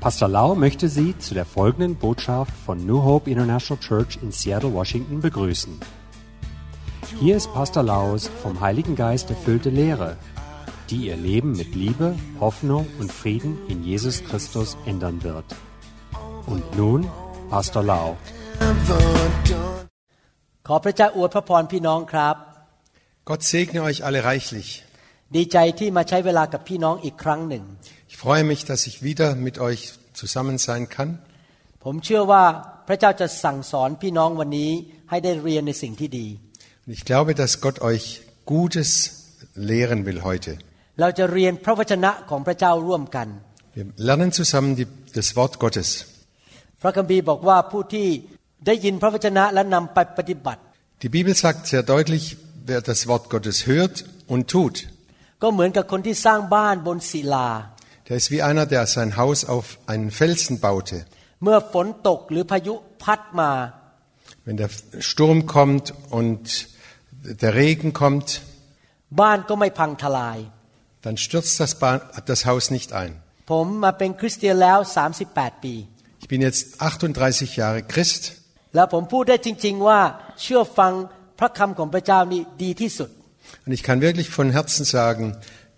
Pastor Lau möchte Sie zu der folgenden Botschaft von New Hope International Church in Seattle, Washington begrüßen. Hier ist Pastor Laus vom Heiligen Geist erfüllte Lehre, die Ihr Leben mit Liebe, Hoffnung und Frieden in Jesus Christus ändern wird. Und nun Pastor Lau. ขอพระเจ้าอวยพระพรพี่น้องครับ Gott segne euch alle reichlich. ดีใจที่มาใช้เวลากับพี่น้องอีกครั้งหนึ่ง Ich freue mich, dass ich wieder mit euch zusammen sein kann. ผมเชื่อว่าพระเจ้าจะสั่งสอนพี่น้องวันนี้ให้ได้เรียนในสิ่งที่ดี Und ich glaube, dass Gott euch Gutes lehren will heute. เราจะเรียนพระวจนะของพระเจ้าร่วมกัน Wir lernen zusammen die, das Wort Gottes. พระคัมภีร์บอกว่าผู้ที่ได้ยินพระวจนะและนำไปปฏิบัติ Die Bibel sagt sehr deutlich, wer das Wort Gottes hört und tut, ก็เหมือนกับคนที่สร้างบ้านบนศิลา der ist wie einer, der sein Haus auf einen Felsen baute. เมื่อฝนตกหรือพายุพัดมา Wenn der Sturm kommt und der Regen kommt, บ้านก็ไม่พังทลาย dann stürzt das, ba das Haus nicht ein. ผมมาเป็นคริสเตียนแล้ว 38 ปี Ich bin jetzt 38 Jahre Christ แล้วผมพูดได้จริง ๆ ว่าเชื่อฟังพระคำของพระเจ้านี่ดีที่สุด Und ich kann wirklich von Herzen sagen,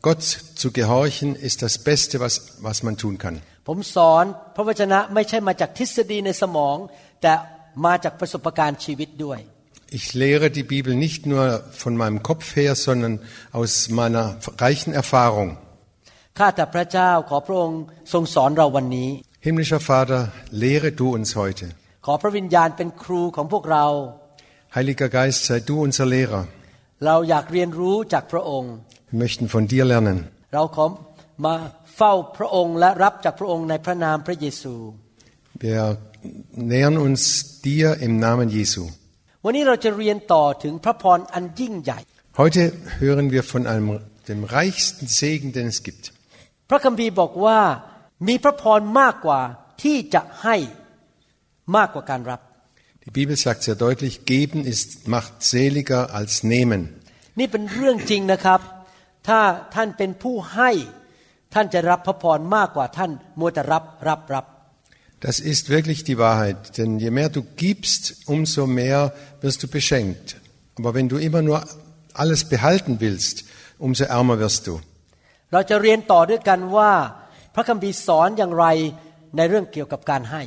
Gott zu gehorchen ist das Beste, was, was man tun kann. ผมสอนพระวจนะไม่ใช่มาจากทฤษฎีในสมอง แต่มาจากประสบการณ์ชีวิตด้วย Ich lehre die Bibel nicht nur von meinem Kopf her, sondern aus meiner reichen Erfahrung. ข้าแต่พระเจ้าขอพระองค์ทรงสอนเราวันนี้ Himmlischer Vater, lehre du uns heute. ขอพระวิญญาณเป็นครูของพวกเรา Heiliger Geist, sei du unser Lehrer. เราอยากเรียนรู้จากพระองค์ Wir möchten von dir lernen. เราขอมาเฝ้าพระองค์และรับจากพระองค์ในพระนามพระเยซู Wir nähern uns dir im Namen Jesu. วันนี้เราจะเรียนต่อถึงพระพรอันยิ่งใหญ่ Heute hören wir von einem, dem reichsten Segen, den es gibt. พระคัมภีร์บอกว่ามีพระพรมากกว่าที่จะให้มากกว่าการรับ Die Bibel sagt sehr deutlich, geben ist, macht seliger als nehmen. นี่เป็นเรื่องจริงนะครับ ถ้าท่านเป็นผู้ให้ ท่านจะรับพระพรมากกว่าท่านมัวแต่รับรับรับ Das ist wirklich die Wahrheit, denn je mehr du gibst, umso mehr wirst du beschenkt. Aber wenn du immer nur alles behalten willst, umso ärmer wirst du. เราจะเรียนต่อด้วยกันว่า พระคัมภีร์สอนอย่างไรในเรื่องเกี่ยวกับการให้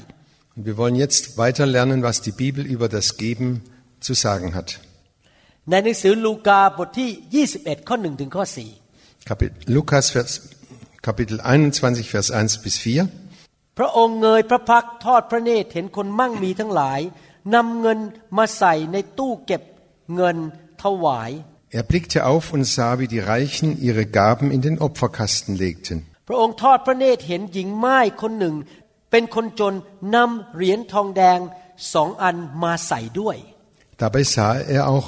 Und wir wollen jetzt weiter lernen, was die Bibel über das Geben zu sagen hat. ในหนังสือลูกาบทที่ 21 ข้อ1ถึงข้อ Kapitel, Lukas, Vers, Kapitel 21, Vers 1 bis 4. 4พระองค์เงยพระพักตร์ทอดพระเนตรเห็นคนมั่งมีทั้งหลายนำเงินมาใส่ในตู้เก็บเงินถวาย Er blickte auf und sah, wie die Reichen ihre Gaben in den Opferkasten legten. พระองค์ทอดพระเนตรเห็นหญิงไม้คนหนึ่ง เป็นคนจนนำเหรียญทองแดงสองอันมาใส่ด้วย Dabei sah er auch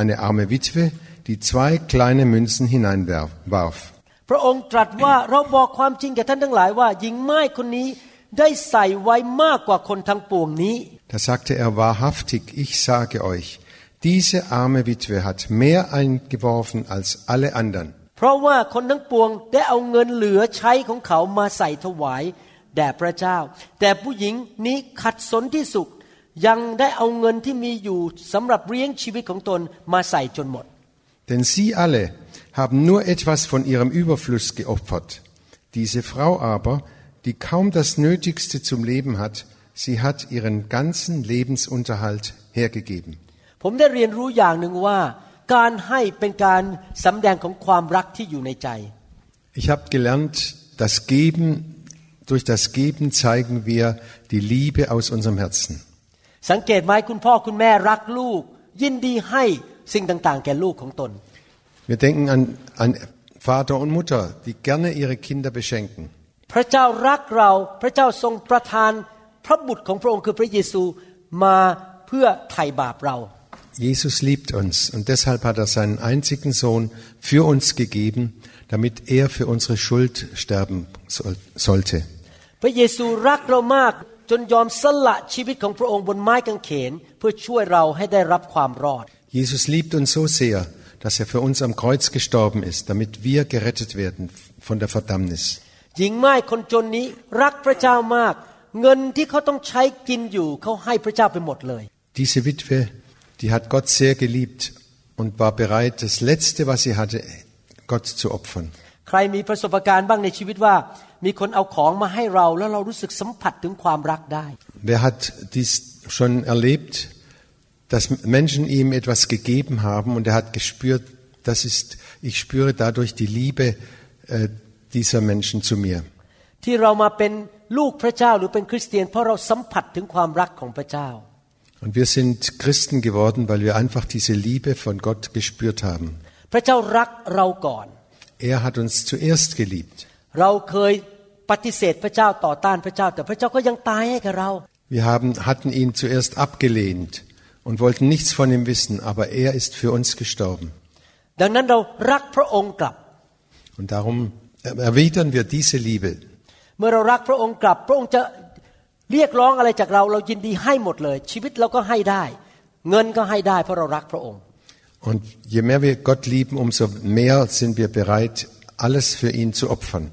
eine arme Witwe, die zwei kleine Münzen hineinwarf. พระองค์ตรัสว่าเราบอกความจริงแก่ท่านทั้งหลายว่า หญิงไม้คนนี้ได้ใส่ไว้มากกว่าคนทั้งปวงนี้ Da sagte er wahrhaftig, ich sage euch, diese arme Witwe hat mehr eingeworfen als alle anderen. เพราะว่าคนทั้งปวงได้เอาเงินเหลือใช้ของเขามาใส่ถวายแด่พระเจ้า แต่ผู้หญิงนี้ขัดสนที่สุด ยังได้เอาเงินที่มีอยู่สำหรับเลี้ยงชีวิตของตนมาใส่จนหมด Denn sie alle haben nur etwas von ihrem Überfluss geopfert. Diese Frau aber, die kaum das Nötigste zum Leben hat, sie hat ihren ganzen Lebensunterhalt hergegeben. ผมได้เรียนรู้อย่างหนึ่งว่า การให้เป็นการสำแดงของความรักที่อยู่ในใจ Ich habe gelernt, das Geben, durch das Geben zeigen wir die Liebe aus unserem Herzen. สังเกตไหมคุณพ่อคุณแม่รักลูก ยินดีให้สิ่งต่างๆ แก่ลูกของตน Wir denken an, an Vater und Mutter, die gerne ihre Kinder beschenken. พระเจ้ารักเราพระเจ้าทรงประทานพระบุตรของพระองค์คือพระเยซูมาเพื่อไถ่บาปเรา Jesus liebt uns und deshalb hat er seinen einzigen Sohn für uns gegeben, damit er für unsere Schuld sterben soll, sollte. พระเยซูรักเรามาก จนยอมสละชีวิตของพระองค์บนไม้กางเขน เพื่อช่วยเราให้ได้รับความรอด Jesus liebt uns so sehr, dass er für uns am Kreuz gestorben ist, damit wir gerettet werden von der Verdammnis. หญิงไม้คนจนนี้รักพระเจ้ามาก เงินที่เขาต้องใช้กินอยู่เขาให้พระเจ้าไปหมดเลย Diese Witwe, die hat Gott sehr geliebt und war bereit, das Letzte, was sie hatte, Gott zu opfern. ใครมีประสบการณ์บ้างในชีวิตว่า มีคนเอาของมาให้เรา แล้วเรารู้สึกสัมผัสถึงความรักได้ Wer hat dies schon erlebt, dass Menschen ihm etwas gegeben haben und er hat gespürt, das ist, ich spüre dadurch die Liebe äh, dieser Menschen zu mir. ที่เรามาเป็นลูกพระเจ้าหรือเป็นคริสเตียน เพราะเราสัมผัสถึงความรักของพระเจ้า Und wir sind Christen geworden, weil wir einfach diese Liebe von Gott gespürt haben. พระเจ้ารักเราก่อน Er hat uns zuerst geliebt. เราเคย ปฏิเสธพระเจ้าต่อต้านพระเจ้า แต่พระเจ้าก็ยังตายให้กับเรา Wir haben, hatten ihn zuerst abgelehnt und wollten nichts von ihm wissen, aber er ist für uns gestorben. ดังนั้นเรารักพระองค์กลับ Und darum erwidern wir diese Liebe. เมื่อเรารักพระองค์กลับ พระองค์จะเรียกร้องอะไรจากเรา เรายินดีให้หมดเลย ชีวิตเราก็ให้ได้ เงินก็ให้ได้เพราะเรารักพระองค์ Und je mehr wir Gott lieben, umso mehr sind wir bereit, alles für ihn zu opfern.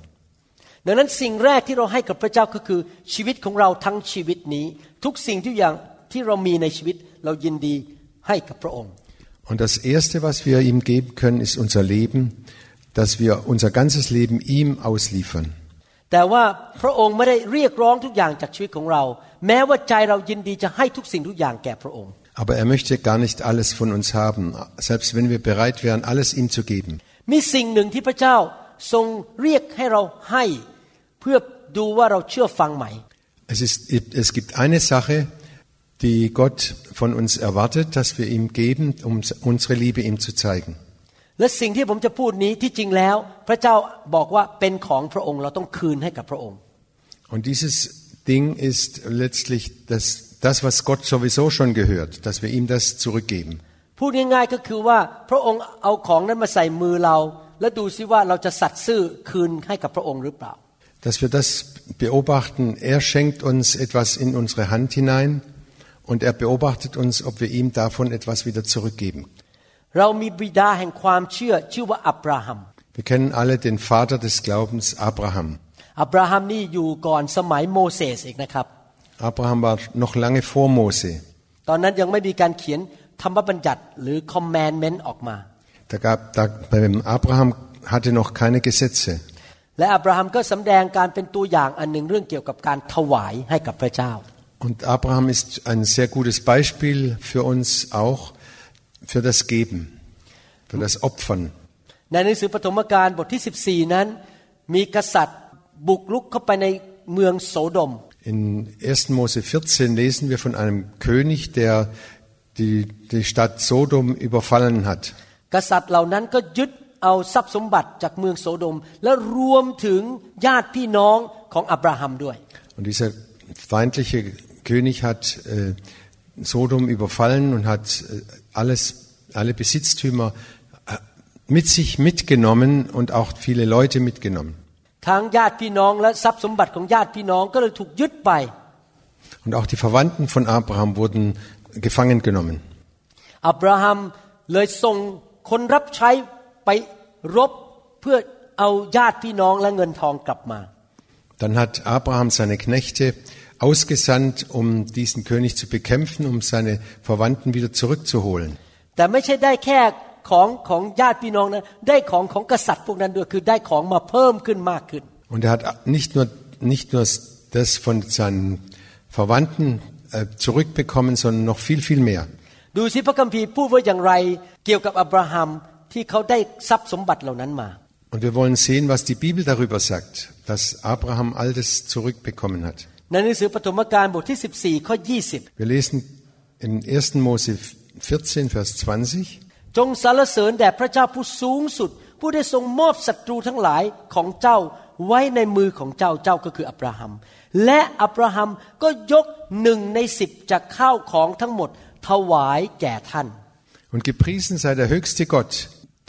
ดังนั้นสิ่งแรกที่เราให้กับพระเจ้าก็คือชีวิตของเราทั้งชีวิตนี้ ทุกสิ่งทุกอย่างที่เรามีในชีวิตเรายินดีให้กับพระองค์ Und das Erste, was wir ihm geben können, ist unser Leben, dass wir unser ganzes Leben ihm ausliefern. แต่ว่าพระองค์ไม่ได้เรียกร้องทุกอย่างจากชีวิตของเรา แม้ว่าใจเรายินดีจะให้ทุกสิ่งทุกอย่างแก่พระองค์ Aber er möchte gar nicht alles von uns haben, selbst wenn wir bereit wären, alles ihm zu geben. มีสิ่งหนึ่งที่พระเจ้าทรงเรียกให้เราให้ เพื่อดูว่าเราเชื่อฟังไหม Es, ist, es gibt eine Sache, die Gott von uns erwartet, dass wir ihm geben, um unsere Liebe ihm zu zeigen. และสิ่งที่ผมจะพูดนี้ที่จริงแล้ว พระเจ้าบอกว่าเป็นของพระองค์เราต้องคืนให้กับพระองค์ Und dieses Ding ist letztlich das, das, was Gott sowieso schon gehört, dass wir ihm das zurückgeben. พูดง่ายๆก็คือว่าพระองค์เอาของนั้นมาใส่มือเรา แล้วดูซิว่าเราจะสัตย์ซื่อคืนให้กับพระองค์หรือเปล่า Dass wir das beobachten, er schenkt uns etwas in unsere Hand hinein und er beobachtet uns, ob wir ihm davon etwas wieder zurückgeben. เรามีบิดาแห่งความเชื่อชื่อว่าอับราฮัม Wir kennen alle den Vater des Glaubens, Abraham. อับราฮัมนี่อยู่ก่อนสมัยโมเสสอีกนะครับ Abraham war noch lange vor Mose. ตอนนั้นยังไม่มีการเขียนธรรมบัญญัติหรือ commandment ออกมา Da gab, da, beim Abraham hatte noch keine Gesetze. และอับราฮัมก็สำแดงการเป็นตัวอย่างอันหนึ่งเรื่องเกี่ยวกับการถวายให้กับพระเจ้า Und Abraham ist ein sehr gutes Beispiel für uns auch für das Geben, für das Opfern. ในหนังสือปฐมกาลบทที่ 14 นั้น มีกษัตริย์บุกลุกเข้าไปในเมืองโสโดม In 1. Mose 14 lesen wir von einem König, der die, die Stadt Sodom überfallen hat. กษัตริย์เหล่านั้นก็ยึด เอาทรัพย์สมบัติจากเมืองโสโดม และรวมถึงญาติพี่น้องของอับราฮัมด้วย Und dieser feindliche König hat äh, Sodom überfallen und hat äh, alles, alle Besitztümer äh, mit sich mitgenommen und auch viele Leute mitgenommen. ทั้งญาติพี่น้องและทรัพย์สมบัติของญาติพี่น้องก็เลยถูกยึดไป Und auch die Verwandten von Abraham wurden gefangen genommen. อับราฮัมเลยส่งคนรับใช้ ไปรบเพื่อเอาญาติพี่น้องและเงินทองกลับมา Dann hat Abraham seine Knechte ausgesandt, um diesen König zu bekämpfen, um seine Verwandten wieder zurückzuholen. แต่ไม่ใช่ได้แค่ของของญาติพี่น้องนะได้ของของกษัตริย์พวกนั้นด้วยคือได้ของมาเพิ่มขึ้นมากขึ้น Und er hat nicht nur, nicht nur das von seinen Verwandten äh, zurückbekommen, sondern noch viel, viel mehr. ดูสิพระคัมภีร์พูดว่าอย่างไรเกี่ยวกับอับราฮัม ที่เขาได้ทรัพย์สมบัติเหล่านั้นมา Und wir wollen sehen, was die Bibel darüber sagt, dass Abraham all das zurückbekommen hat. ในหนังสือปฐมกาลบทที่ 14 ข้อ Wir lesen in 1. Mose 14, Vers 20. 20จงสรรเสริญแด่พระเจ้าผู้สูงสุด ผู้ได้ทรงมอบศัตรูทั้งหลายของเจ้าไว้ในมือของเจ้าเจ้าก็คืออับราฮัม และอับราฮัมก็ยกหนึ่งในสิบจากข้าวของทั้งหมดถวายแก่ท่าน Und gepriesen sei der höchste Gott,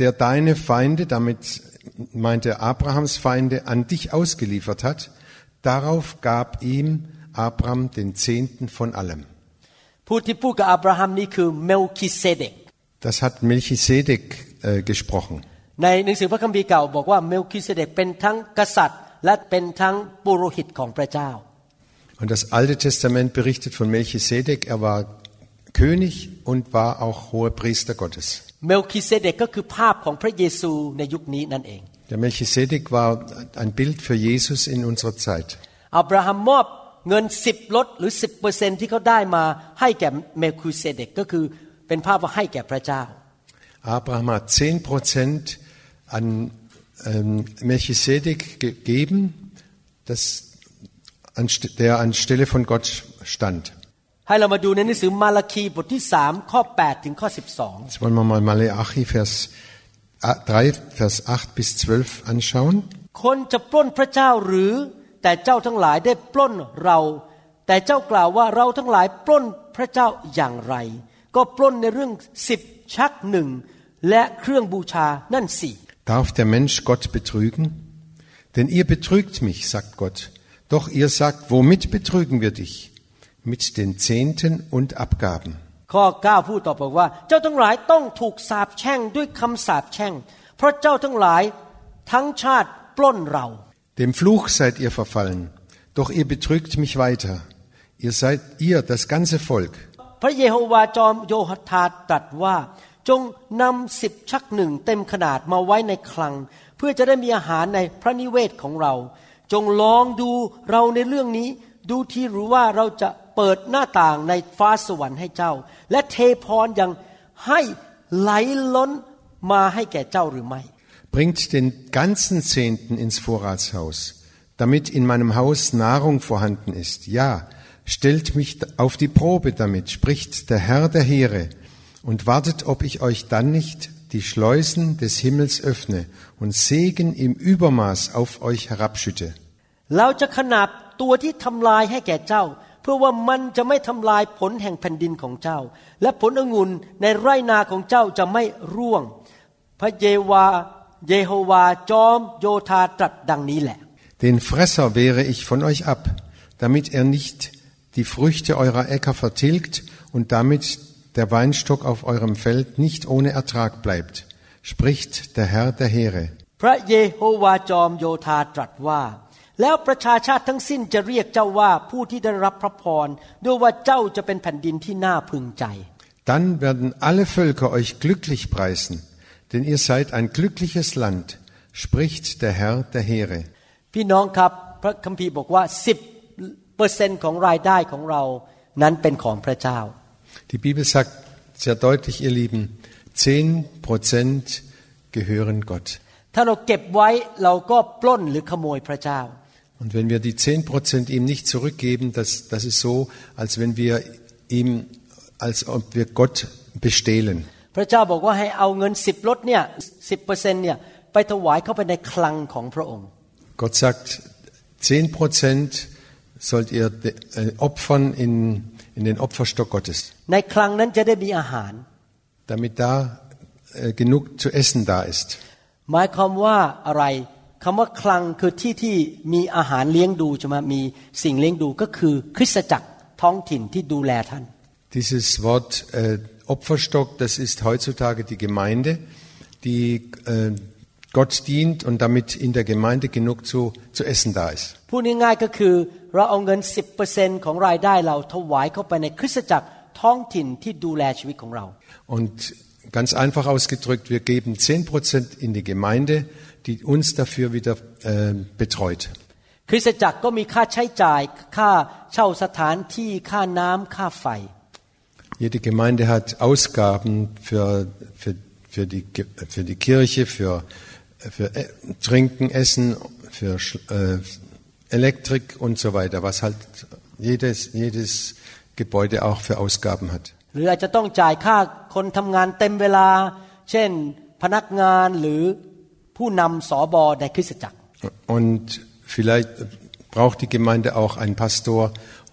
der deine Feinde, damit meint er Abrahams Feinde, an dich ausgeliefert hat. Darauf gab ihm Abraham den Zehnten von allem. ผู้ที่พูดกับอับราฮัมนี่คือเมลคิเซเดก Das hat Melchisedek äh, gesprochen. ในหนังสือพระคัมภีร์เก่าบอกว่าเมลคิเซเดกเป็นทั้งกษัตริย์ และเป็นทั้งปุโรหิตของพระเจ้า Und das Alte Testament berichtet von Melchisedek, er war König und war auch hoher Priester Gottes. เมลคิเซเดกก็คือภาพของพระเยซูในยุคนี้นั่นเอง Der Melchisedek war ein Bild für Jesus in unserer Zeit. อับราฮัมมอบเงินสิบลดหรือสิบเปอร์เซนที่เขาได้มาให้แก่เมลคิเซเดกก็คือเป็นภาพว่าให้แก่พระเจ้า Abraham hat 10 Prozent an ähm, Melchisedek gegeben, das, anst- der anstelle von Gott stand. ให้เรามาดูในหนังสือมาราคีบทที่สามข้อ8ถึงข้อ12 Jetzt wollen wir mal Maleachi Vers 3, Vers 8 bis 12 anschauen. คนจะปล้นพระเจ้าหรือแต่เจ้าทั้งหลายได้ปล้นเรา แต่เจ้ากล่าวว่าเราทั้งหลายปล้นพระเจ้าอย่างไร ก็ปล้นในเรื่องสิบชักหนึ่งและเครื่องบูชานั่นสี่ Darf der Mensch Gott betrügen? Denn ihr betrügt mich, sagt Gott. Doch ihr sagt, womit betrügen wir dich? Mit den Zehnten und Abgaben. ข้อ9พูดต่อไปว่า เจ้าทั้งหลายต้องถูกสาปแช่งด้วยคำสาปแช่ง เพราะเจ้าทั้งหลายทั้งชาติปล้นเรา Dem Fluch seid ihr verfallen. Doch ihr betrügt mich weiter. Ihr seid ihr, das ganze Volk. พระเยโฮวาจอมโยฮธาตรัสว่า จงนำสิบชักหนึ่งเต็มขนาดมาไว้ในคลัง เพื่อจะได้มีอาหารในพระนิเวศของเรา จงลองดูเราในเรื่องนี้ ดูที่รู้ว่าเราจะ เปิดหน้าต่างในฟ้าสวรรค์ให้เจ้า และเทพรยังให้ไหลล้นมาให้แก่เจ้าหรือไม่ Bringt den ganzen Zehnten ins Vorratshaus, damit in meinem Haus Nahrung vorhanden ist. Ja, stellt mich auf die Probe damit, spricht der Herr der Heere, und wartet, ob ich euch dann nicht die Schleusen des Himmels öffne und Segen im Übermaß auf euch herabschütte. เราจะขนาบตัวที่ทำลายให้แก่เจ้า เพื่อว่ามันจะไม่ทำลายผลแห่งแผ่นดินของเจ้า และผลองุ่นในไร่นาของเจ้าจะไม่ร่วง พระเยวาเยโฮวาจอมโยธาตรัสดังนี้แหละ Den Fresser wehre ich von euch ab, damit er nicht die Früchte eurer Äcker vertilgt und damit der Weinstock auf eurem Feld nicht ohne Ertrag bleibt, spricht der Herr der Heere. พระเยโฮวาจอมโยธาตรัสว่า แล้วประชาชาติทั้งสิ้นจะเรียกเจ้าว่าผู้ที่ได้รับพระพรด้วยว่าเจ้าจะเป็นแผ่นดินที่น่าพึงใจ Dann werden alle Völker euch glücklich preisen, denn ihr seid ein glückliches Land, spricht der Herr der Heere. พี่น้องครับพระคัมภีร์บอกว่าสิบเปอร์เซนของรายได้ของเรานั้นเป็นของพระเจ้า Die Bibel sagt sehr deutlich, ihr Lieben, zehn Prozent gehören Gott. ถ้าเราเก็บไว้เราก็ปล้นหรือขโมยพระเจ้า Und wenn wir die zehn Prozent ihm nicht zurückgeben, das, das ist so, als wenn wir ihm, als ob wir Gott bestehlen. พระเจ้าบอกว่าให้เอาเงินสิบลดเนี่ยสิบเปอร์เซนเนี่ยไปถวายเข้าไปในคลังของพระองค์ Gott sagt, zehn Prozent sollt ihr de- äh, opfern in, in den Opferstock Gottes, ในคลังนั้นจะได้มีอาหาร damit da äh, genug zu essen da ist. หมายความว่าอะไร คำว่าคลังคือที่ที่มีอาหารเลี้ยงดูใช่ไหมมีสิ่งเลี้ยงดูก็คือคริสตจักรท้องถิ่นที่ดูแลท่าน Dieses Wort äh, Opferstock, das ist heutzutage die Gemeinde, die äh, Gott dient und damit in der Gemeinde genug zu, zu essen da ist. พูดง่ายๆก็คือเราเอาเงิน 10%ของรายได้เราถวายเข้าไปในคริสตจักรท้องถิ่นที่ดูแลชีวิตของเรา Und ganz einfach ausgedrückt, wir geben 10% in die Gemeinde, die uns dafür wieder äh, betreut. คริสตจักรก็มีค่าใช้จ่าย ค่าเช่าสถานที่ค่าน้ำค่าไฟ Jede Gemeinde hat Ausgaben für, für, für, die, Ge- für die Kirche, für, für äh, Trinken, Essen, für Sch- äh, Elektrik und so weiter, was halt jedes, jedes Gebäude auch für Ausgaben hat. หรืออาจจะต้องจ่ายค่าคนทำงานเต็มเวลา เช่น พนักงานหรือ ผู้นำสอบอในคริสตจักร Und vielleicht braucht die Gemeinde auch einen Pastor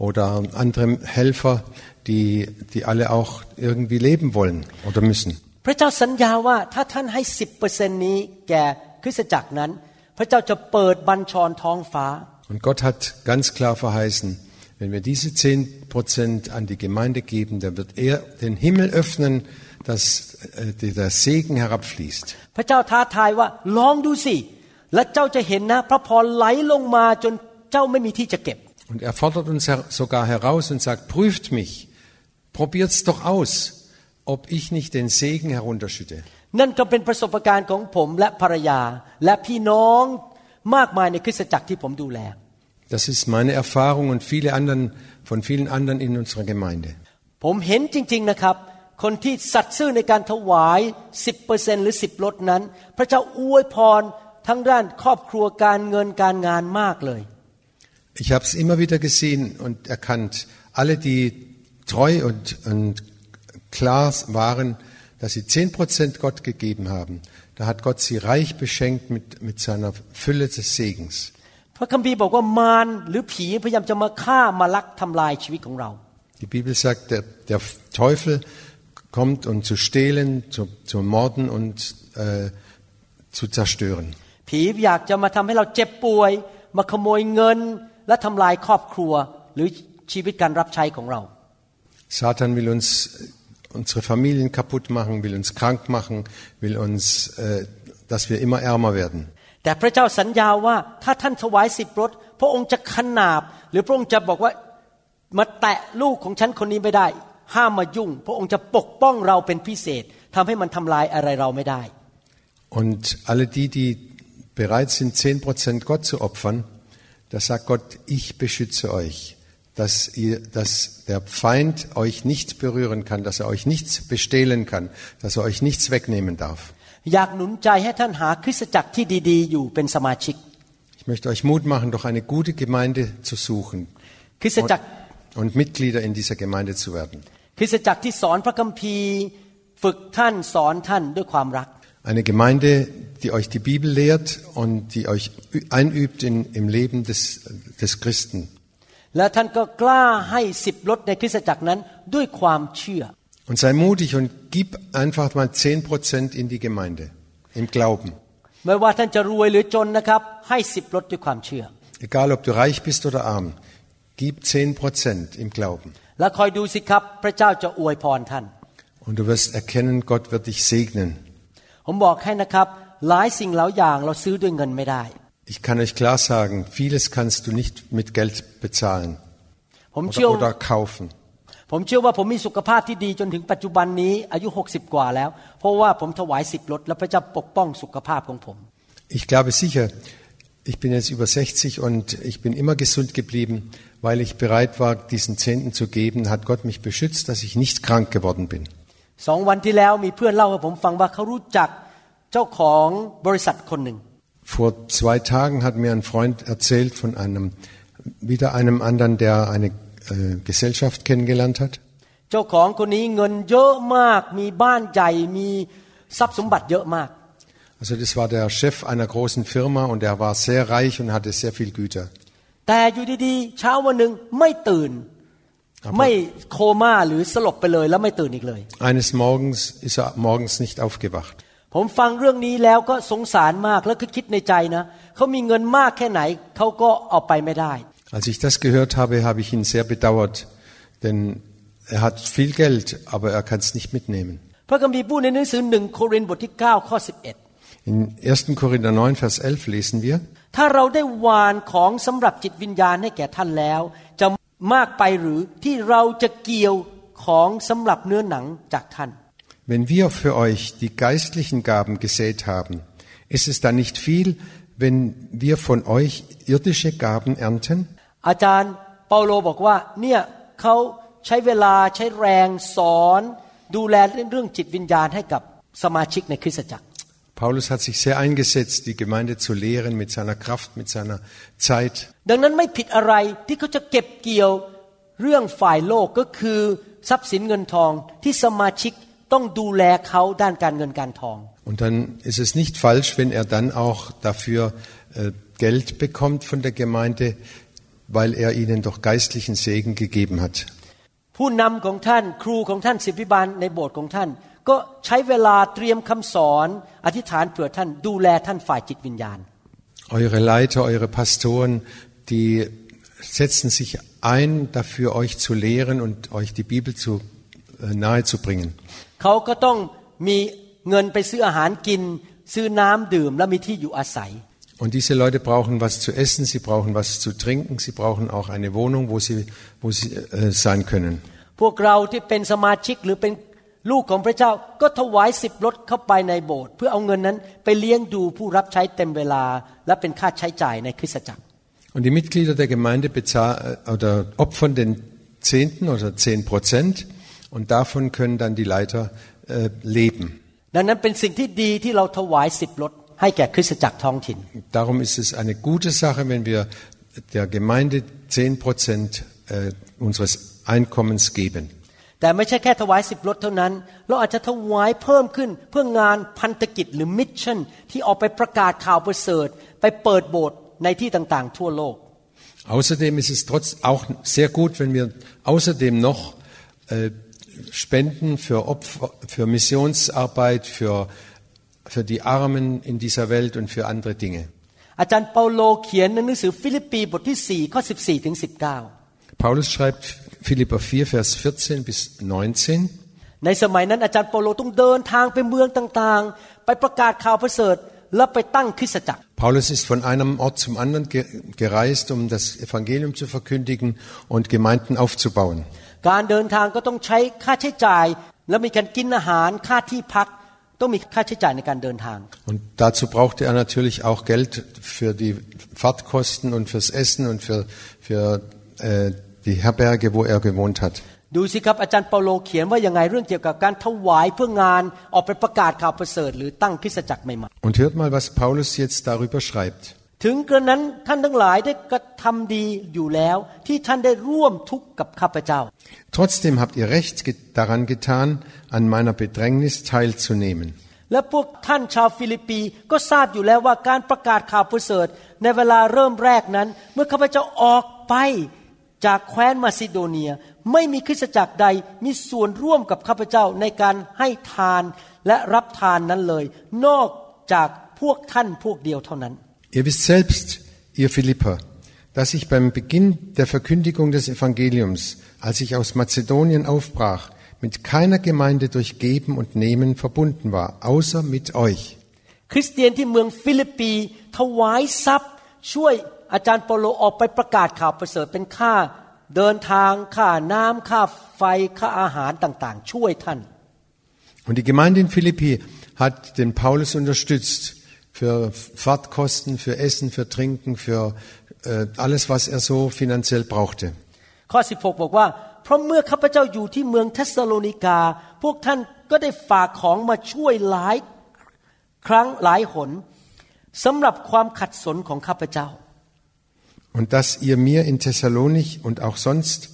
oder andere Helfer, die, die alle auch irgendwie leben wollen oder müssen. พระเจ้าสัญญาว่าถ้าท่านให้สิบเปอร์เซนนี้แก่คริสตจักรนั้น พระเจ้าจะเปิดบัญชรท้องฟ้า Und Gott hat ganz klar verheißen, wenn wir diese zehn Prozent an die Gemeinde geben, dann wird er den Himmel öffnen, dass äh, der Segen herabfließt. พระเจ้าท้าทายว่าลองดูสิ และเจ้าจะเห็นนะพระพรไหลลงมาจนเจ้าไม่มีที่จะเก็บ Und er fordert uns her- sogar heraus und sagt, prüft mich, probiert's doch aus, ob ich nicht den Segen herunterschütte. นั่นก็เป็นประสบการณ์ของผมและภรรยา และพี่น้องมากมายในคริสตจักรที่ผมดูแล Das ist meine Erfahrung und viele anderen, von vielen anderen in unserer Gemeinde. ผมเห็นจริง ๆนะครับ คนที่สัตย์ซื่อในการถวาย 10%หรือ 10ลดนั้น พระเจ้าอวยพรทั้งด้านครอบครัวการเงินการงานมากเลย Ich habe es immer wieder gesehen und erkannt, alle, die treu und, und klar waren, dass sie 10% Gott gegeben haben, da hat Gott sie reich beschenkt mit, mit seiner Fülle des Segens. พระคัมภีร์บอกว่ามารหรือผีพยายามจะมาฆ่ามาลักทำลายชีวิตของเรา Die Bibel sagt, der, der Teufel kommt, um zu stehlen, zu, zu morden und äh, zu zerstören. ผีอยากจะมาทำให้เราเจ็บป่วย มาขโมยเงิน และทำลายครอบครัว หรือชีวิตการรับใช้ของเรา Satan will uns äh, unsere Familien kaputt machen, will uns krank machen, will uns, äh, dass wir immer ärmer werden. แต่พระเจ้าสัญญาว่าถ้าท่านถวายสิบรถพระองค์จะขนาบ หรือพระองค์จะบอกว่ามาแตะลูกของฉันคนนี้ไม่ได้ ห้ามมายุ่ง พระองค์จะปกป้องเราเป็นพิเศษทำให้มันทำลายอะไรเราไม่ได้ Und alle die, die bereit sind, 10% Gott zu opfern, da sagt Gott, ich beschütze euch, dass, ihr, dass der Feind euch nicht berühren kann, dass er euch nichts bestehlen kann, dass er euch nichts wegnehmen darf. อยากหนุนใจให้ท่านหาคริสตจักรที่ดีๆ อยู่เป็นสมาชิก Ich möchte euch Mut machen, doch eine gute Gemeinde zu suchen คริสตจักร und Mitglieder in dieser Gemeinde zu werden. คริสตจักรที่สอนพระคัมภีร์ ฝึกท่านสอนท่านด้วยความรัก Eine Gemeinde, die euch die Bibel lehrt und die euch einübt in, im Leben des, des Christen. และท่านก็กล้าให้สิบลดในคริสตจักรนั้นด้วยความเชื่อ Und sei mutig und gib einfach mal 10% in die Gemeinde, im Glauben. ไม่ว่าท่านจะรวยหรือจนนะครับ ให้สิบลดด้วยความเชื่อ Egal, ob du reich bist oder arm, gib 10% im Glauben. และคอยดูสิครับ พระเจ้าจะอวยพรท่าน Und du wirst erkennen, Gott wird dich segnen. ผมบอกให้นะครับ หลายสิ่งหลายอย่างเราซื้อด้วยเงินไม่ได้ Ich kann euch klar sagen, vieles kannst du nicht mit Geld bezahlen ผมเชื่อ oder, oder kaufen. ผมเชื่อว่าผมมีสุขภาพที่ดีจนถึงปัจจุบันนี้อายุ 60 กว่าแล้ว เพราะว่าผมถวายสิบลดและพระเจ้าปกป้องสุขภาพของผม Ich glaube sicher, ich bin jetzt über 60 und ich bin immer gesund geblieben, weil ich bereit war, diesen Zehnten zu geben, hat Gott mich beschützt, dass ich nicht krank geworden bin. สองวันที่แล้วมีเพื่อนเล่าให้ผมฟังว่าเขารู้จักเจ้าของบริษัทคนหนึ่ง Vor zwei Tagen hat mir ein Freund erzählt von einem, wieder einem anderen, der eine äh, Gesellschaft kennengelernt hat. เจ้าของคนนี้เงินเยอะมาก มีบ้านใหญ่ มีทรัพย์สมบัติเยอะมาก Also das war der Chef einer großen Firma und er war sehr reich und hatte sehr viel Güter. แต่อยู่ดีๆ เช้าวันหนึ่งไม่ตื่น ไม่โคม่าหรือสลบไปเลยแล้วไม่ตื่นอีกเลย Eines Morgens ist er morgens nicht aufgewacht. ผมฟังเรื่องนี้แล้วก็สงสารมากแล้วก็คิดในใจนะเขามีเงินมากแค่ไหนเขาก็เอาไปไม่ได้ Als ich das gehört habe, habe ich ihn sehr bedauert, denn er hat viel Geld, aber er kann es nicht mitnehmen. พระคัมภีร์พูดในหนังสือหนึ่งโครินธ์บทที่9ข้อ11 In 1. Korinther 9, Vers 11 lesen wir, ถ้าเราได้วานของสำหรับจิตวิญญาณให้แก่ท่านแล้ว จะมากไปหรือที่เราจะเกี่ยวของสำหรับเนื้อหนังจากท่าน wenn wir für euch die geistlichen Gaben gesät haben, ist es dann nicht viel, wenn wir von euch irdische Gaben ernten? อาจารย์เปาโลบอกว่าเนี่ยเขาใช้เวลาใช้แรงสอน ดูแลเรื่องจิตวิญญาณให้กับสมาชิกในคริสตจักร Paulus hat sich sehr eingesetzt, die Gemeinde zu lehren mit seiner Kraft, mit seiner Zeit. ดังนั้นไม่ผิดอะไรที่เขาจะเก็บเกี่ยวเรื่องฝ่ายโลกก็คือทรัพย์สินเงินทองที่สมาชิกต้องดูแลเขาด้านการเงินการทอง Und dann ist es nicht falsch, wenn er dann auch dafür äh, Geld bekommt von der Gemeinde, weil er ihnen doch geistlichen Segen gegeben hat. ผู้นำของท่านครูของท่านศิษย์พิบาลในโบสถ์ของท่าน ก็ใช้เวลาเตรียมคำสอน อธิษฐานเผื่อท่านดูแลท่านฝ่ายจิตวิญญาณ Eure Leiter, eure Pastoren, die setzen sich ein, dafür euch zu lehren und euch die Bibel zu, äh, nahe zu bringen. เขาก็ต้องมีเงินไปซื้ออาหารกิน ซื้อน้ำดื่มและมีที่อยู่อาศัย Und diese Leute brauchen was zu essen, sie brauchen was zu trinken, sie brauchen auch eine Wohnung, wo sie, wo sie äh, sein können. พวกเราที่เป็นสมาชิกหรือเป็น ลูกของพระเจ้า ก็ถวายสิบรถเข้าไปในโบสถ์เพื่อเอาเงินนั้นไปเลี้ยงดูผู้รับใช้เต็มเวลา และเป็นค่าใช้จ่ายในคริสตจักร Und die Mitglieder der Gemeinde bezahlen oder opfern den Zehnten oder zehn Prozent und davon können dann die Leiter äh, leben. ดังนั้นเป็นสิ่งที่ดีที่เราถวายสิบรถให้แก่คริสตจักรท้องถิ่น Darum ist es eine gute Sache, wenn wir der Gemeinde zehn Prozent äh, unseres Einkommens geben. แต่ไม่ใช่แค่ถวายสิบรถเท่านั้น เราอาจจะถวายเพิ่มขึ้นเพื่องานพันธกิจหรือมิชชั่นที่ออกไปประกาศข่าวประเสริฐ ไปเปิดโบสถ์ในที่ต่างๆ ทั่วโลก Außerdem ist es trotz auch sehr gut, wenn wir außerdem noch äh, spenden für Opfer, für Missionsarbeit, für, für die Armen in dieser Welt und für andere Dinge. อาจารย์เปาโลเขียนในหนังสือฟิลิปปีบทที่4ข้อ14ถึง19 Paulus schreibt Philipper 4, Vers 14 bis 19. ในสมัยนั้นอาจารย์เปาโลต้องเดินทางไปเมืองต่างๆ ไปประกาศข่าวประเสริฐ แล้วไปตั้งคริสตจักร Paulus ist von einem Ort zum anderen ge gereist, um das Evangelium zu verkündigen und Gemeinden aufzubauen. การเดินทางก็ต้องใช้ค่าใช้จ่าย แล้วมีการกินอาหารค่าที่พัก ต้องมีค่าใช้จ่ายในการเดินทาง Und dazu brauchte er natürlich auch Geld für die Fahrtkosten und fürs Essen und für, für äh, die Herberge, wo er gewohnt hat. ดูสิครับอาจารย์เปาโลเขียนว่ายังไงเรื่องเกี่ยวกับการถวายเพื่องานออกไปประกาศข่าวประเสริฐหรือตั้งคริสตจักรใหม่ Und hört mal, was Paulus jetzt darüber schreibt. ๆถึงกระนั้นท่านทั้งหลายได้กระทำดีอยู่แล้ว ที่ท่านได้ร่วมทุกข์กับข้าพเจ้า Trotzdem habt ihr recht ge daran getan, an meiner Bedrängnis teilzunehmen. และพวกท่านชาวฟิลิปปีก็ทราบอยู่แล้วว่าการประกาศข่าวประเสริฐในเวลาเริ่มแรกนั้น เมื่อข้าพเจ้าออกไป จากแคว้นมาซิโดเนีย ไม่มีคริสตจักรใดมีส่วนร่วมกับข้าพเจ้าในการให้ทานและรับทานนั้นเลย นอกจากพวกท่านพวกเดียวเท่านั้น Ihr wisst selbst, ihr Philipper, dass ich beim Beginn der Verkündigung des Evangeliums, als ich aus Mazedonien aufbrach, mit keiner Gemeinde durch Geben und Nehmen verbunden war, außer mit euch. คริสเตียนที่เมืองฟิลิปปีถวายทรัพย์ ช่วย อาจารย์เปาโลออกไปประกาศข่าวประเสริฐเป็นค่าเดินทางค่าน้ำค่าไฟค่าอาหารต่างๆ ช่วยท่าน Und die Gemeinde in Philippi hat den Paulus unterstützt für Fahrtkosten, für Essen, für Trinken, für äh, alles, was er so finanziell brauchte. ข้อ16บอกว่าเพราะเมื่อข้าพเจ้าอยู่ที่เมืองเทสซาโลนิกา พวกท่านก็ได้ฝากของมาช่วยหลายครั้งหลายหนสำหรับความขัดสนของข้าพเจ้า Und dass ihr mir in Thessalonich und auch sonst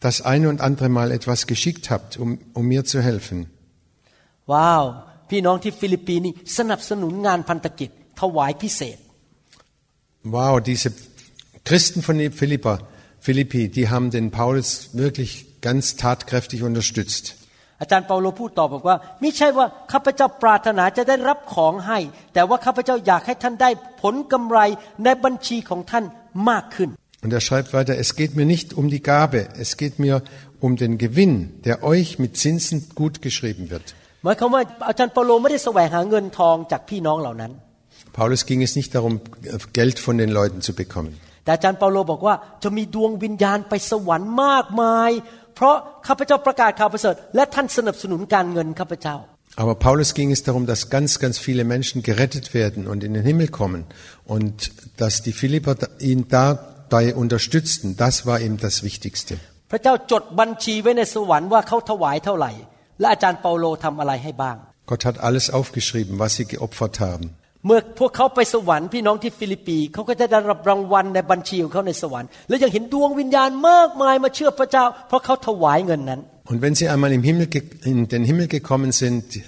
das eine und andere Mal etwas geschickt habt, um, um mir zu helfen. ว้าว พี่น้องที่ฟิลิปปีนี่สนับสนุนงานพันธกิจ ถวายพิเศษ Wow, diese Christen von Philippa, Philippi, die haben den Paulus wirklich ganz tatkräftig unterstützt. อาจารย์เปาโลพูดต่อบอกว่าไม่ใช่ว่าข้าพเจ้าปรารถนาจะได้รับของให้ แต่ว่าข้าพเจ้าอยากให้ท่านได้ผลกำไรในบัญชีของท่านมากขึ้น Und er schreibt weiter, es geht mir nicht um die Gabe, es geht mir um den Gewinn, der euch mit Zinsen gut geschrieben wird. หมายความว่าอาจารย์เปาโลไม่ได้แสวงหาเงินทองจากพี่น้องเหล่านั้น Paulus ging es nicht darum, Geld von den Leuten zu bekommen. แต่อาจารย์เปาโลบอกว่าจะมีดวงวิญญาณไปสวรรค์มากมาย เพราะข้าพเจ้าประกาศข่าวประเสริฐและท่านสนับสนุนการเงินข้าพเจ้า Aber Paulus ging es darum, dass ganz, ganz viele Menschen gerettet werden und in den Himmel kommen und dass die Philipper ihn dabei unterstützten. Das war ihm das Wichtigste. พระเจ้าจดบัญชีไว้ในสวรรค์ว่าเขาถวายเท่าไหร่ และอาจารย์เปาโลทำอะไรให้บ้าง Gott hat alles aufgeschrieben, was sie geopfert haben. เมื่อพวกเขาไปสวรรค์พี่น้องที่ฟิลิปปีเขาก็จะได้รับรางวัลในบัญชีของเขาในสวรรค์ และยังเห็นดวงวิญญาณมากมายมาเชื่อพระเจ้า เพราะเขาถวายเงินนั้น Und wenn sie einmal im Himmel, in den Himmel gekommen sind, die,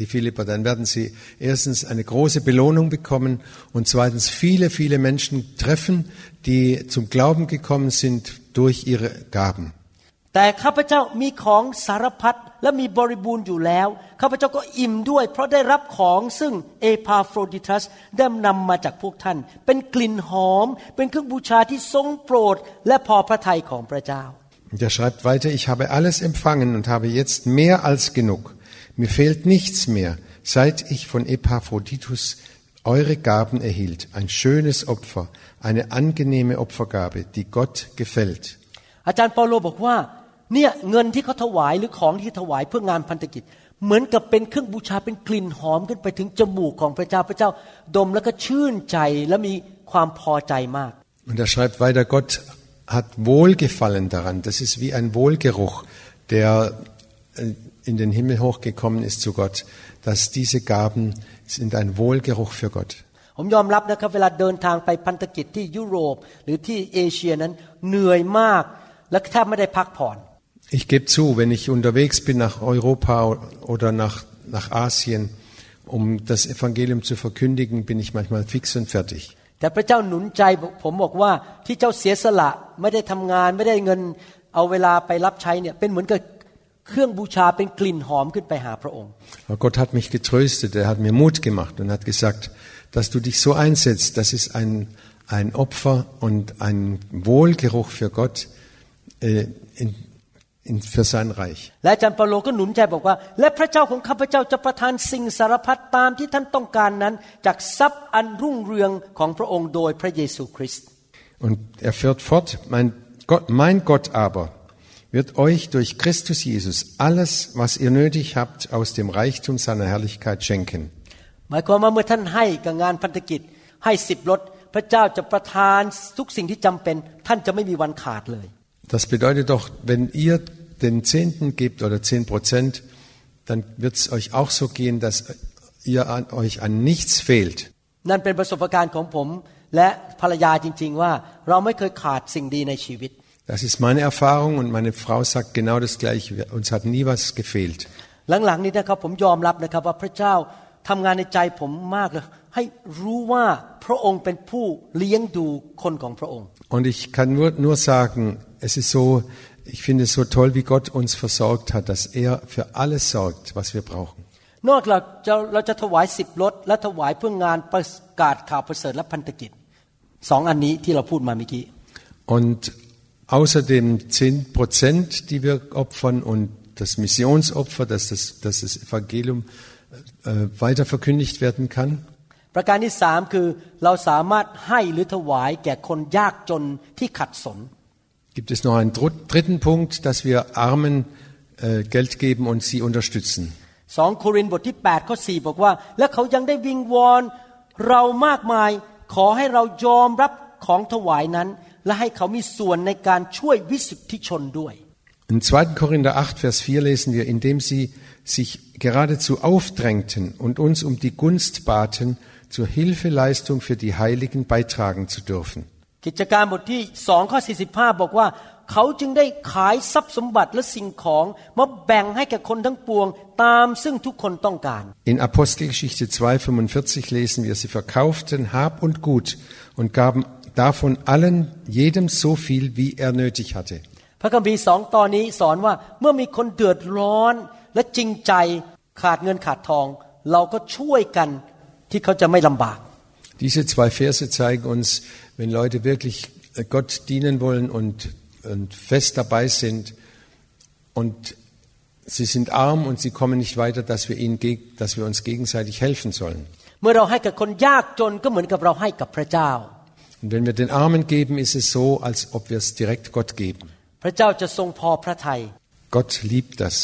die Philipper, dann werden sie erstens eine große Belohnung bekommen und zweitens viele, viele Menschen treffen, die zum Glauben gekommen sind durch ihre Gaben. แต่ข้าพเจ้ามีของสารพัดและมีบริบูรณ์อยู่แล้วข้าพเจ้าก็อิ่มด้วย เพราะได้รับของซึ่งเอพาโฟรดิทัสได้นำมาจากพวกท่าน เป็นกลิ่นหอม เป็นเครื่องบูชาที่ทรงโปรด และพอพระทัยของพระเจ้า Und er schreibt weiter, ich habe alles empfangen und habe jetzt mehr als genug. Mir fehlt nichts mehr, seit ich von Epaphroditus eure Gaben erhielt, ein schönes Opfer, eine angenehme Opfergabe, die Gott gefällt. อาจารย์เปาโลบอกว่า เนี่ยเงินที่เขาถวายหรือของที่ถวายเพื่องานพันธกิจ เหมือนกับเป็นเครื่องบูชาเป็นกลิ่นหอมขึ้นไปถึงจมูกของพระเจ้าพระเจ้าดมแล้วก็ชื่นใจและมีความพอใจมาก Und er schreibt weiter, Gott hat Wohlgefallen daran. Das ist wie ein Wohlgeruch, der äh, in den Himmel hochgekommen ist zu Gott, dass diese Gaben sind ein Wohlgeruch für Gott. ผมยอมรับนะครับเวลาเดินทางไปพันธกิจที่ยุโรปหรือที่เอเชียนั้นเหนื่อยมากและแทบไม่ได้พักผ่อน Ich gebe zu, wenn ich unterwegs bin nach Europa oder nach, nach Asien, um das Evangelium zu verkündigen, bin ich manchmal fix und fertig. แต่พระเจ้าหนุนใจผมบอกว่าที่เจ้าเสียสละไม่ได้ทำงาน ไม่ได้เงินเอาเวลาไปรับใช้เนี่ยเป็นเหมือนกับเครื่องบูชาเป็นกลิ่นหอมขึ้นไปหาพระองค์ Aber Gott hat mich getröstet, er hat mir Mut gemacht und hat gesagt, dass du dich so einsetzt, das ist ein, ein Opfer und ein Wohlgeruch für Gott äh, in, in, für sein Reich. และอาจารย์เปาโลก็หนุนใจบอกว่า และพระเจ้าของข้าพเจ้าจะประทานสิ่งสารพัดตามที่ท่านต้องการนั้น จากทรัพย์อันรุ่งเรืองของพระองค์โดยพระเยซูคริสต์ Und er führt fort, mein Gott, mein Gott aber wird euch durch Christus Jesus alles, was ihr nötig habt, aus dem Reichtum seiner Herrlichkeit schenken. หมายความว่าเมื่อท่านให้กับงานพันธกิจ ให้สิบรถพระเจ้าจะประทานทุกสิ่งที่จำเป็น ท่านจะไม่มีวันขาดเลย Das bedeutet doch, wenn ihr den Zehnten gebt oder zehn Prozent, dann wird es euch auch so gehen, dass ihr an euch an nichts fehlt. นั่นเป็นประสบการณ์ของผม และภรรยาจริง ๆ ว่าเราไม่เคยขาดสิ่งดีในชีวิต Das ist meine Erfahrung und meine Frau sagt genau das Gleiche. Uns hat nie was gefehlt. หลังๆนี้นะครับผมยอมรับนะครับว่าพระเจ้าทำงานในใจผมมากเลย ให้รู้ว่าพระองค์เป็นผู้เลี้ยงดูคนของพระองค์ Und ich kann nur, nur sagen, es ist so, ich finde es so toll, wie Gott uns versorgt hat, dass er für alles sorgt, was wir brauchen. นอกจากเราเราจะถวายสิบรถและถวายเพื่องานประกาศข่าวประเสริฐและพันธกิจสองอันนี้ที่เราพูดมาเมื่อกี้ Und außerdem zehn Prozent, die wir opfern und das Missionsopfer, dass das, dass das Evangelium äh, weiter verkündigt werden kann. ประการที่สามคือเราสามารถให้หรือถวายแก่คนยากจนที่ขัดสน Gibt es noch einen dr- dritten Punkt, dass wir Armen äh, Geld geben und sie unterstützen. สองโครินธ์บทที่8ข้อ4บอกว่า และเขายังได้วิงวอนเรามากมาย ขอให้เรายอมรับของถวายนั้น และให้เขามีส่วนในการช่วยวิสุทธิชนด้วย In 2. Korinther 8, Vers 4 lesen wir, indem sie sich geradezu aufdrängten und uns um die Gunst baten, zur Hilfeleistung für die Heiligen beitragen zu dürfen. กิจการบทที่2ข้อ45 บอกว่า เขาจึงได้ขายทรัพย์สมบัติและสิ่งของมาแบ่งให้แก่คนทั้งปวงตามซึ่งทุกคนต้องการ In Apostelgeschichte 2,45 lesen wir, sie verkauften Hab und Gut und gaben davon allen jedem so viel, wie er nötig hatte. พระคัมภีร์สองตอนนี้สอนว่าเมื่อมีคนเดือดร้อนและจริงใจขาดเงินขาดทอง เราก็ช่วยกันที่เขาจะไม่ลำบาก Diese zwei Verse zeigen uns, wenn Leute wirklich äh, Gott dienen wollen und, und fest dabei sind und sie sind arm und sie kommen nicht weiter, dass wir, ihnen, geg- dass wir uns gegenseitig helfen sollen. เมื่อเราให้กับคนยากจนก็เหมือนกับเราให้กับพระเจ้า Und wenn wir den Armen geben, ist es so, als ob wir es direkt Gott geben. พระเจ้าจะทรงพอพระทัย Gott liebt das.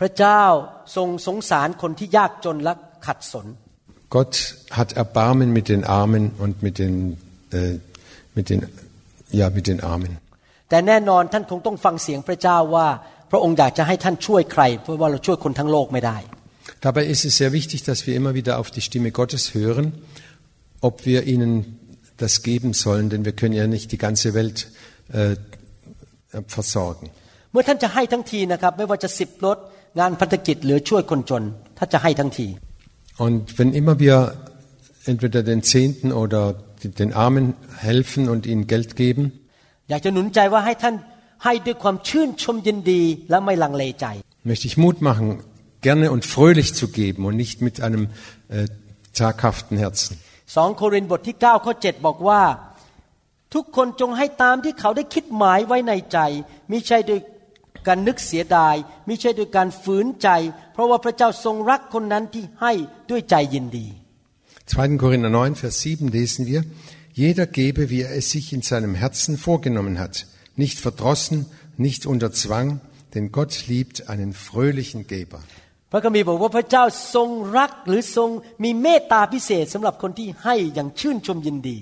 พระเจ้าทรงสงสารคนที่ยากจนและขัดสน Gott hat Erbarmen mit den Armen und mit den, äh, mit den, ja, mit den Armen. แต่แน่นอนท่านคงต้องฟังเสียงพระเจ้าว่า พระองค์อยากจะให้ท่านช่วยใคร เพราะว่าเราช่วยคนทั้งโลกไม่ได้ Dabei ist es sehr wichtig, dass wir immer wieder auf die Stimme Gottes hören, ob wir ihnen das geben sollen, denn wir können ja nicht die ganze Welt äh, versorgen. เมื่อท่านจะให้ทั้งทีนะครับ ไม่ว่าจะสิบรถงานพันธกิจหรือช่วยคนจนถ้านจะให้ทั้งที Und wenn immer wir entweder den Zehnten oder den Armen helfen und ihnen Geld geben, อยากจะหนุนใจว่าให้ท่านให้ด้วยความชื่นชมยินดีและไม่ลังเลใจ möchte ich Mut machen, gerne und fröhlich zu geben und nicht mit einem äh, zaghaften Herzen. สองโครินธ์บทที่9ข้อ7บอกว่า ทุกคนจงให้ตามที่เขาได้คิดหมายไว้ในใจมิใช่โดย การนึกเสียดายมิใช่โดยการฝืนใจ เพราะว่าพระเจ้าทรงรักคนนั้นที่ให้ด้วยใจยินดี 2. Korinther 9, Vers 7 lesen wir, jeder gebe, wie er es sich in seinem Herzen vorgenommen hat, nicht verdrossen, nicht unter Zwang, denn Gott liebt einen fröhlichen Geber. พระคัมภีร์บอกว่าพระเจ้าทรงรักหรือทรงมีเมตตาพิเศษสำหรับคนที่ให้อย่างชื่นชมยินดี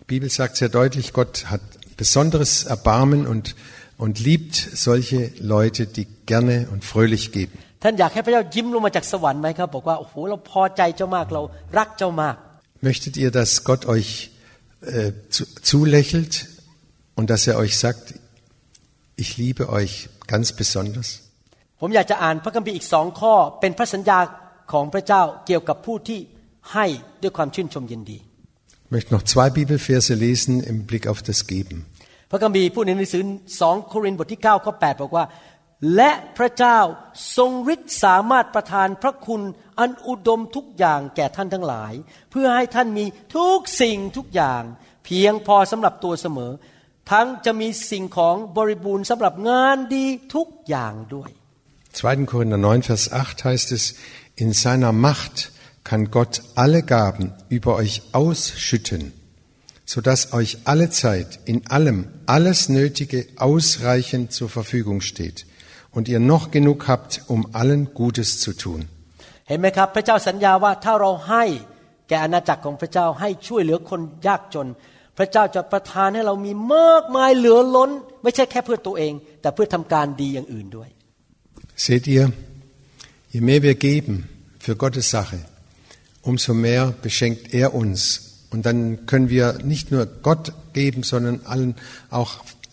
Die Bibel sagt sehr deutlich, Gott hat besonderes Erbarmen und, und liebt solche Leute, die gerne und fröhlich geben. ท่านอยากให้พระเจ้ายิ้มลงมาจากสวรรค์ไหมครับบอกว่าโอ้โหเราพอใจเจ้ามากเรารักเจ้ามาก Möchtet ihr, dass Gott euch äh, zu, zulächelt und dass er euch sagt, ich liebe euch ganz besonders? ผมอยากจะอ่านพระคัมภีร์อีกสองข้อ เป็นพระสัญญาของพระเจ้าเกี่ยวกับผู้ที่ให้ด้วยความชื่นชมยินดี Ich möchte noch zwei Bibelverse lesen im Blick auf das Geben. พระคัมภีร์พูดในหนังสือสองโครินธ์บทที่9ข้อ8บอกว่า และพระเจ้าทรงฤทธิ์สามารถประทานพระคุณอันอุดมทุกอย่างแก่ท่านทั้งหลาย เพื่อให้ท่านมีทุกสิ่งทุกอย่าง เพียงพอสำหรับตัวเสมอ ทั้งจะมีสิ่งของบริบูรณ์สำหรับงานดีทุกอย่างด้วย 2. Korinther 9, Vers 8 heißt es, in seiner Macht kann Gott alle Gaben über euch ausschütten, sodass euch alle Zeit in allem alles Nötige ausreichend zur Verfügung steht und ihr noch genug habt, um allen Gutes zu tun. เห็นไหมครับ พระเจ้าสัญญาว่าถ้าเราให้แก่อาณาจักรของพระเจ้าให้ช่วยเหลือคนยากจน พระเจ้าจะประทานให้เรามีมากมายเหลือล้น ไม่ใช่แค่เพื่อตัวเอง แต่เพื่อทำการดีอย่างอื่นด้วย Seht ihr, je mehr wir geben für Gottes Sache, umso mehr beschenkt er uns. Und dann können wir nicht nur Gott geben, sondern allen auch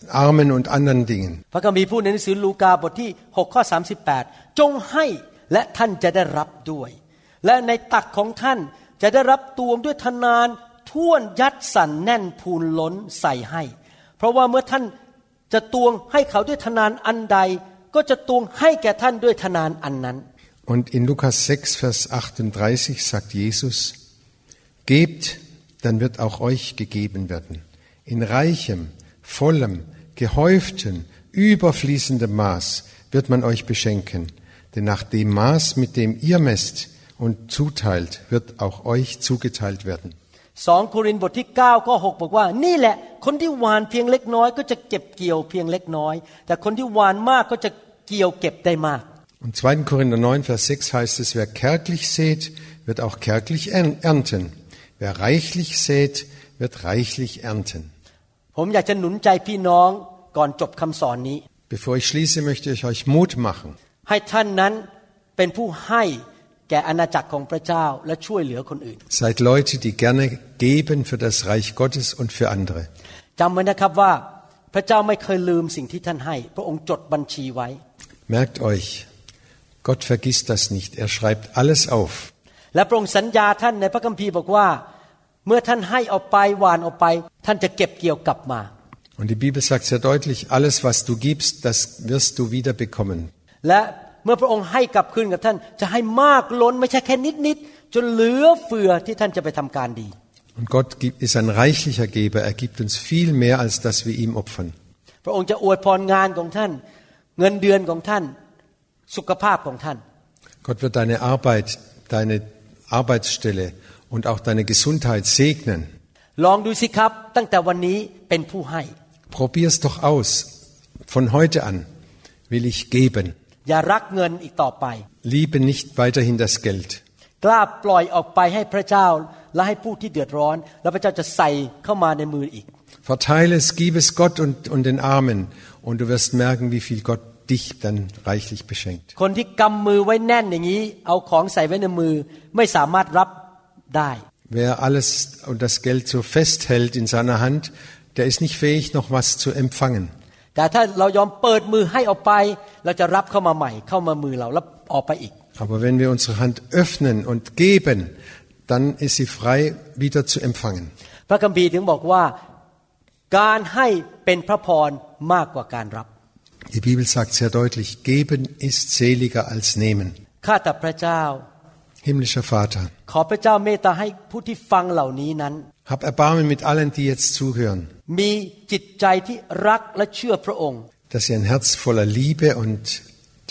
Armen und anderen Dingen. พระคัมภีร์พูดในหนังสือลูกาบทที่6ข้อ38 จงให้และท่านจะได้รับด้วย และในตักของท่านจะได้รับตวงด้วยทนานท่วนยัดสั่นแน่นพูนล้นใส่ให้ เพราะว่าเมื่อท่านจะตวงให้เขาด้วยทนานอันใด ก็จะตวงให้แก่ท่านด้วยทนานอันนั้น Und in Lukas 6, Vers 38 sagt Jesus, Gebt, dann wird auch euch gegeben werden. In reichem, vollem, gehäuften, überfließendem Maß wird man euch beschenken. Denn nach dem Maß, mit dem ihr messt und zuteilt, wird auch euch zugeteilt werden. 2โครินธ์บทที่9ข้อ6บอกว่า นี่แหละ คนที่หวานเพียงเล็กน้อย ก็จะเก็บเกี่ยวเพียงเล็กน้อย แต่คนที่หวานมากก็จะเกี่ยวเก็บได้มาก Und 2. Korinther 9, Vers 6 heißt es, wer kärglich sät, wird auch kärglich ernten. Wer reichlich sät, wird reichlich ernten. ผมอยากจะหนุนใจพี่น้องก่อนจบคำสอนนี้ Bevor ich schließe, möchte ich euch Mut machen. ให้ท่านนั้นเป็นผู้ให้แก่อาณาจักรของพระเจ้าและช่วยเหลือคนอื่น Seid Leute, die gerne geben für das Reich Gottes und für andere. จำไว้นะครับว่าพระเจ้าไม่เคยลืมสิ่งที่ท่านให้ พระองค์จดบัญชีไว้ Merkt euch, Gott vergisst das nicht. Er schreibt alles auf. และพระองค์สัญญาท่านในพระคัมภีร์บอกว่า เมื่อท่านให้ออกไปหวานออกไป ท่านจะเก็บเกี่ยวกลับมา Und die Bibel sagt sehr deutlich, alles, was du gibst, das wirst du wieder bekommen. และเมื่อพระองค์ให้กลับคืนกับท่านจะให้มากล้นไม่ใช่แค่นิดๆจนเหลือเฟือที่ท่านจะไปทำการดี Und Gott gibt- ist ein reichlicher Geber. Er gibt uns viel mehr, als dass wir ihm opfern. พระองค์จะอวยพรงานของท่าน เงินเดือนของท่าน สุขภาพของท่าน Gott wird deine Arbeit, deine Arbeitsstelle und auch deine Gesundheit segnen. ลองดูสิครับ ตั้งแต่วันนี้เป็นผู้ให้ Probier's doch aus. Von heute an will ich geben. อย่ารักเงินอีกต่อไป Liebe nicht weiterhin das Geld. กล้าปล่อยออกไปให้พระเจ้า และให้ผู้ที่เดือดร้อน แล้วพระเจ้าจะใส่เข้ามาในมืออีก Verteile es, gib es Gott und, und den Armen und du wirst merken, wie viel Gott dich dann reichlich beschenkt. คนที่กำมือไว้แน่นอย่างนี้ เอาของใส่ไว้ในมือ ไม่สามารถรับได้ Wer alles und das Geld so festhält in seiner Hand, der ist nicht fähig, noch was zu empfangen. แต่ถ้าเรายอมเปิดมือให้ออกไป เราจะรับเข้ามาใหม่ เข้ามามือเราแล้วออกไปอีก Aber wenn wir unsere Hand öffnen und geben, dann ist sie frei, wieder zu empfangen. พระคัมภีร์ถึงบอกว่า การให้เป็นพระพรมากกว่าการรับ Die Bibel sagt sehr deutlich, geben ist seliger als nehmen. ข้าแต่พระเจ้า Himmlischer Vater, ขอพระเจ้าเมตตาให้ผู้ที่ฟังเหล่านี้นั้น hab Erbarmen mit allen, die jetzt zuhören, มีจิตใจที่รักและเชื่อพระองค์ dass sie ein Herz voller Liebe und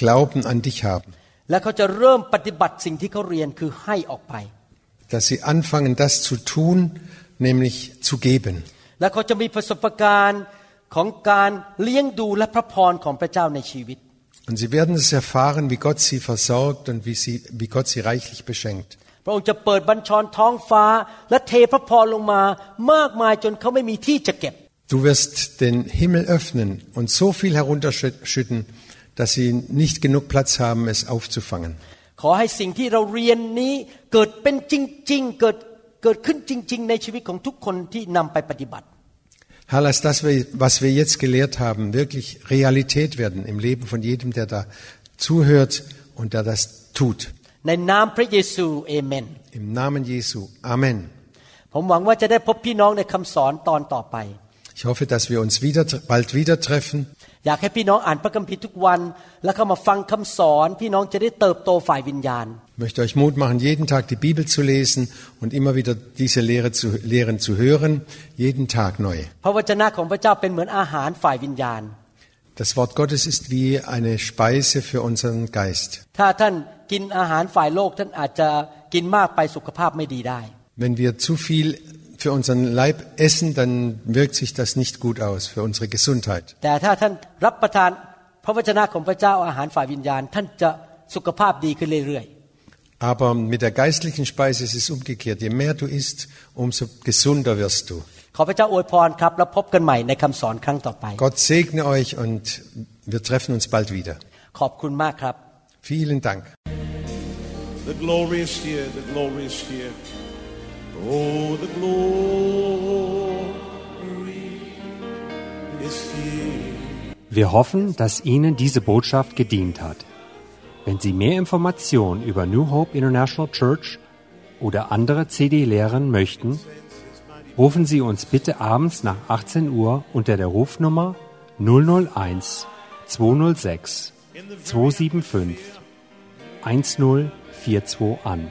Glauben an dich haben. และเขาจะเริ่มปฏิบัติสิ่งที่เขาเรียนคือให้ออกไป dass sie anfangen, das zu tun, nämlich zu geben. และเขาจะมีประสบการณ์ ของการเลี้ยงดูและพระพรของพระเจ้าในชีวิต Und sie werden es erfahren, wie Gott sie versorgt und wie, sie, wie Gott sie reichlich beschenkt. พระองค์จะเปิดบัญชรท้องฟ้า และเทพระพรลงมามากมายจนเขาไม่มีที่จะเก็บ Du wirst den Himmel öffnen und so viel herunterschütten, dass sie nicht genug Platz haben, es aufzufangen. ขอให้สิ่งที่เราเรียนนี้เกิดเป็นจริง ๆ เกิดเกิดขึ้นจริง ๆ ในชีวิตของทุกคนที่นำไปปฏิบัติ Herr, lass das, was wir jetzt gelehrt haben, wirklich Realität werden im Leben von jedem, der da zuhört und der das tut. ในนามพระเยซูเอเมน Im Namen Jesu. Amen. ผมหวังว่าจะได้พบพี่น้องในคำสอนตอนต่อไป Ich hoffe, dass wir uns wieder, bald wieder treffen. อยากให้พี่น้องอ่านพระคัมภีร์ทุกวัน แล้วเข้ามาฟังคำสอน พี่น้องจะได้เติบโตฝ่ายวิญญาณ Ich möchte euch Mut machen, jeden Tag die Bibel zu lesen und immer wieder diese Lehre zu, Lehren zu hören, jeden Tag neu. พระวจนะของพระเจ้าเป็นเหมือนอาหารฝ่ายวิญญาณ Das Wort Gottes ist wie eine Speise für unseren Geist. ถ้าท่านกินอาหารฝ่ายโลกท่านอาจจะกินมากไปสุขภาพไม่ดีได้ Wenn wir zu viel für unseren Leib essen, dann wirkt sich das nicht gut aus für unsere Gesundheit. Aber mit der geistlichen Speise ist es umgekehrt. Je mehr du isst, umso gesunder wirst du. Gott segne euch und wir treffen uns bald wieder. Vielen Dank. The glory is here, the glory is here. Oh, the glory is here. Wir hoffen, dass Ihnen diese Botschaft gedient hat. Wenn Sie mehr Informationen über New Hope International Church oder andere CD-Lehren möchten, rufen Sie uns bitte abends nach 18 Uhr unter der Rufnummer 001 206 275 1042 an.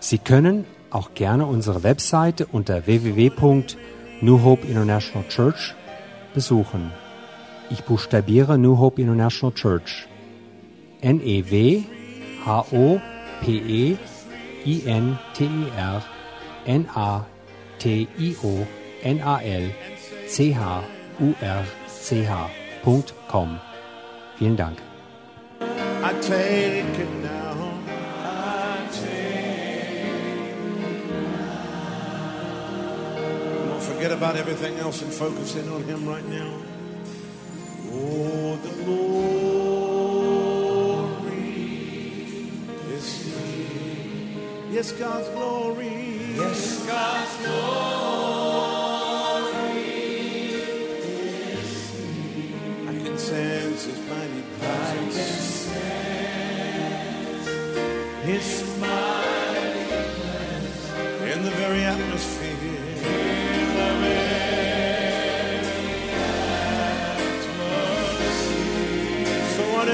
Sie können auch gerne unsere Webseite unter www.new International Church besuchen. Ich buchstabiere New Hope International Church. N-E-W-H-O-P-E-I-N-T-E-R N-A-T-I-O-N-A-L-C-H-U-R-C-H.com. Vielen Dank. Forget about everything else and focus in on Him right now. Oh, the glory is here. Yes, God's glory. Yes, God's glory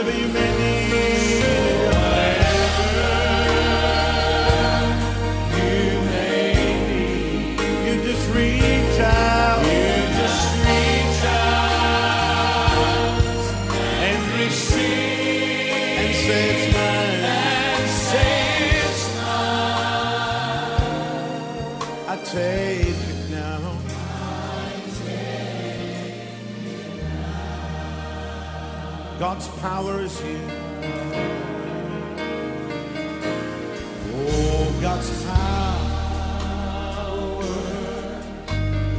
whatever you may need, whatever you may need, you just reach out. You just reach out and receive and say it's mine. And say it's mine. I take it now. God's power is here. Oh, God's power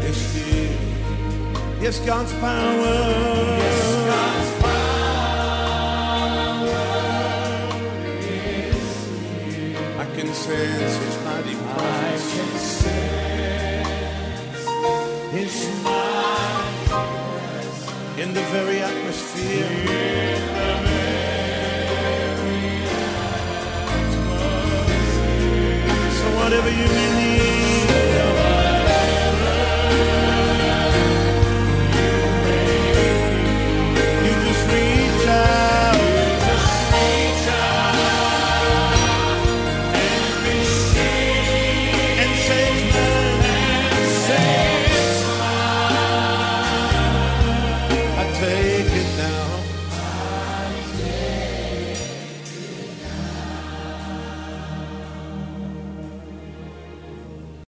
is here. Yes, God's power. Yes, God's power is here. I can sense His in the very atmosphere. So whatever you need.